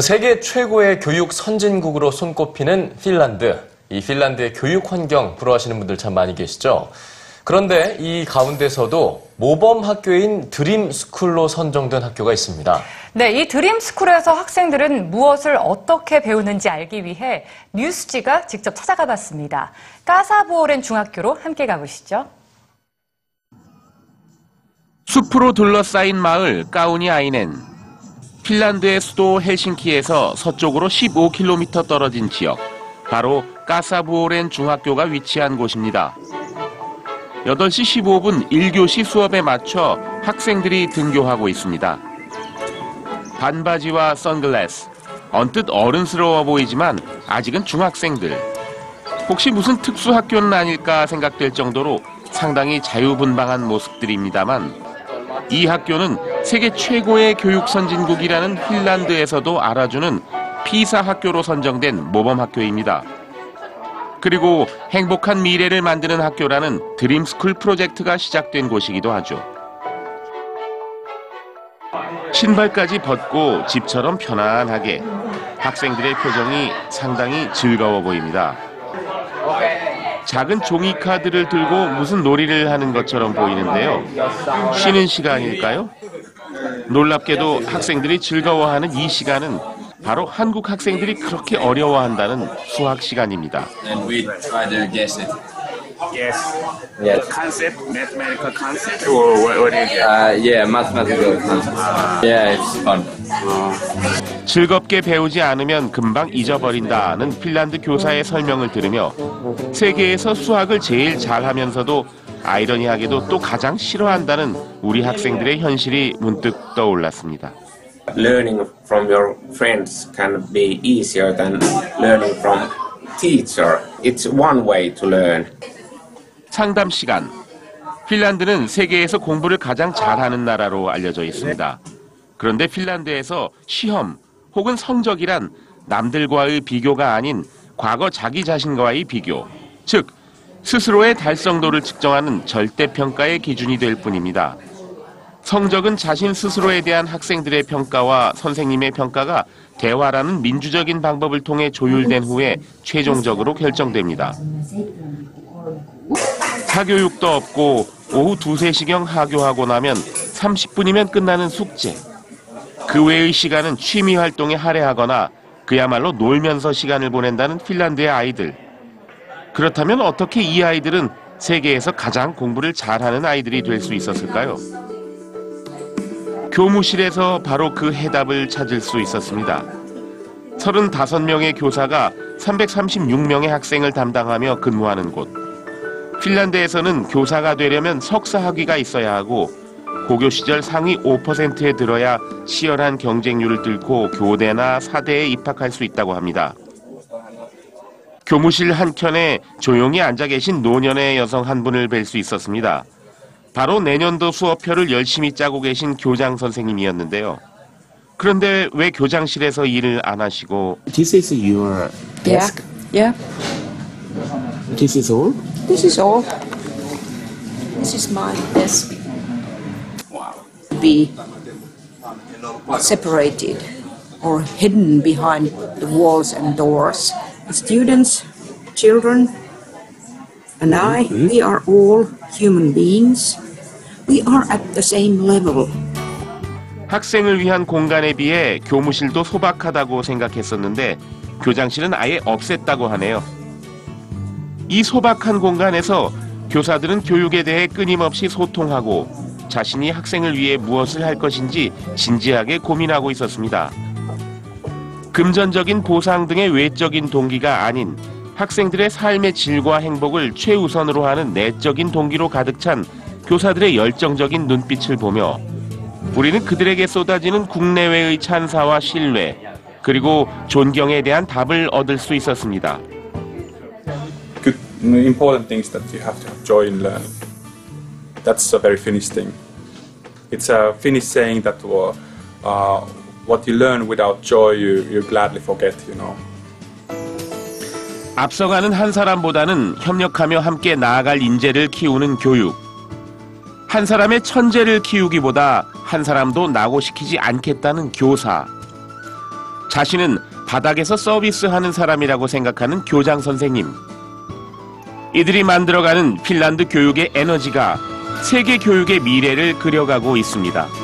세계 최고의 교육 선진국으로 손꼽히는 핀란드. 이 핀란드의 교육 환경 부러워하시는 분들 참 많이 계시죠? 그런데 이 가운데서도 모범 학교인 드림 스쿨로 선정된 학교가 있습니다. 네, 이 드림스쿨에서 학생들은 무엇을 어떻게 배우는지 알기 위해 뉴스지가 직접 찾아가 봤습니다. 까사부오렌 중학교로 함께 가보시죠. 숲으로 둘러싸인 마을 까우니 아이넨. 핀란드의 수도 헬싱키에서 서쪽으로 15km 떨어진 지역, 바로 까사부오렌 중학교가 위치한 곳입니다. 8시 15분 1교시 수업에 맞춰 학생들이 등교하고 있습니다. 반바지와 선글라스, 언뜻 어른스러워 보이지만 아직은 중학생들. 혹시 무슨 특수 학교는 아닐까 생각될 정도로 상당히 자유분방한 모습들입니다만 이 학교는 세계 최고의 교육 선진국이라는 핀란드에서도 알아주는 피사 학교로 선정된 모범 학교입니다. 그리고 행복한 미래를 만드는 학교라는 드림스쿨 프로젝트가 시작된 곳이기도 하죠. 신발까지 벗고 집처럼 편안하게 학생들의 표정이 상당히 즐거워 보입니다. 작은 종이 카드를 들고 무슨 놀이를 하는 것처럼 보이는데요. 쉬는 시간일까요? 놀랍게도 학생들이 즐거워하는 이 시간은 바로 한국 학생들이 그렇게 어려워한다는 수학 시간입니다. and we try to guess it. Yes. Yes. Concept, mathematical concept, or what, what is it? Uh, yeah, mathematical concepts. Yeah, it's fun. 즐겁게 배우지 않으면 금방 잊어버린다는 핀란드 교사의 설명을 들으며 세계에서 수학을 제일 잘하면서도 아이러니하게도 또 가장 싫어한다는 우리 학생들의 현실이 문득 떠올랐습니다. Learning from your friends can be easier than learning from teacher. It's one way to learn. 상담 시간. 핀란드는 세계에서 공부를 가장 잘하는 나라로 알려져 있습니다. 그런데 핀란드에서 시험 혹은 성적이란 남들과의 비교가 아닌 과거 자기 자신과의 비교, 즉 스스로의 달성도를 측정하는 절대평가의 기준이 될 뿐입니다. 성적은 자신 스스로에 대한 학생들의 평가와 선생님의 평가가 대화라는 민주적인 방법을 통해 조율된 후에 최종적으로 결정됩니다. 사교육도 없고 오후 2, 3시경 하교하고 나면 30분이면 끝나는 숙제. 그 외의 시간은 취미 활동에 할애하거나 그야말로 놀면서 시간을 보낸다는 핀란드의 아이들. 그렇다면 어떻게 이 아이들은 세계에서 가장 공부를 잘하는 아이들이 될 수 있었을까요? 교무실에서 바로 그 해답을 찾을 수 있었습니다. 35명의 교사가 336명의 학생을 담당하며 근무하는 곳. 핀란드에서는 교사가 되려면 석사 학위가 있어야 하고 고교 시절 상위 5%에 들어야 치열한 경쟁률을 뚫고 교대나 사대에 입학할 수 있다고 합니다. 교무실 한켠에 조용히 앉아 계신 노년의 여성 한 분을 뵐 수 있었습니다. 바로 내년도 수업표를 열심히 짜고 계신 교장 선생님이었는데요. 그런데 왜 교장실에서 일을 안 하시고 This is your desk. yeah. This is all. This is all. This is my desk. Be separated or hidden behind the walls and doors. The students, children, and I, we are all human beings. We are at the same level. 학생을 위한 공간에 비해 교무실도 소박하다고 생각했었는데 교장실은 아예 없앴다고 하네요. 이 소박한 공간에서 교사들은 교육에 대해 끊임없이 소통하고 자신이 학생을 위해 무엇을 할 것인지 진지하게 고민하고 있었습니다. 금전적인 보상 등의 외적인 동기가 아닌 학생들의 삶의 질과 행복을 최우선으로 하는 내적인 동기로 가득 찬 교사들의 열정적인 눈빛을 보며 우리는 그들에게 쏟아지는 국내외의 찬사와 신뢰 그리고 존경에 대한 답을 얻을 수 있었습니다. good, important things that you have to have joy in learning. That's a very Finnish thing. It's a Finnish saying that uh, uh, what you learn without joy, you, you gladly forget, you know. 앞서가는 한 사람보다는 협력하며 함께 나아갈 인재를 키우는 교육. 한 사람의 천재를 키우기보다 한 사람도 낙오시키지 않겠다는 교사. 자신은 바닥에서 서비스하는 사람이라고 생각하는 교장 선생님. 이들이 만들어가는 핀란드 교육의 에너지가 세계 교육의 미래를 그려가고 있습니다.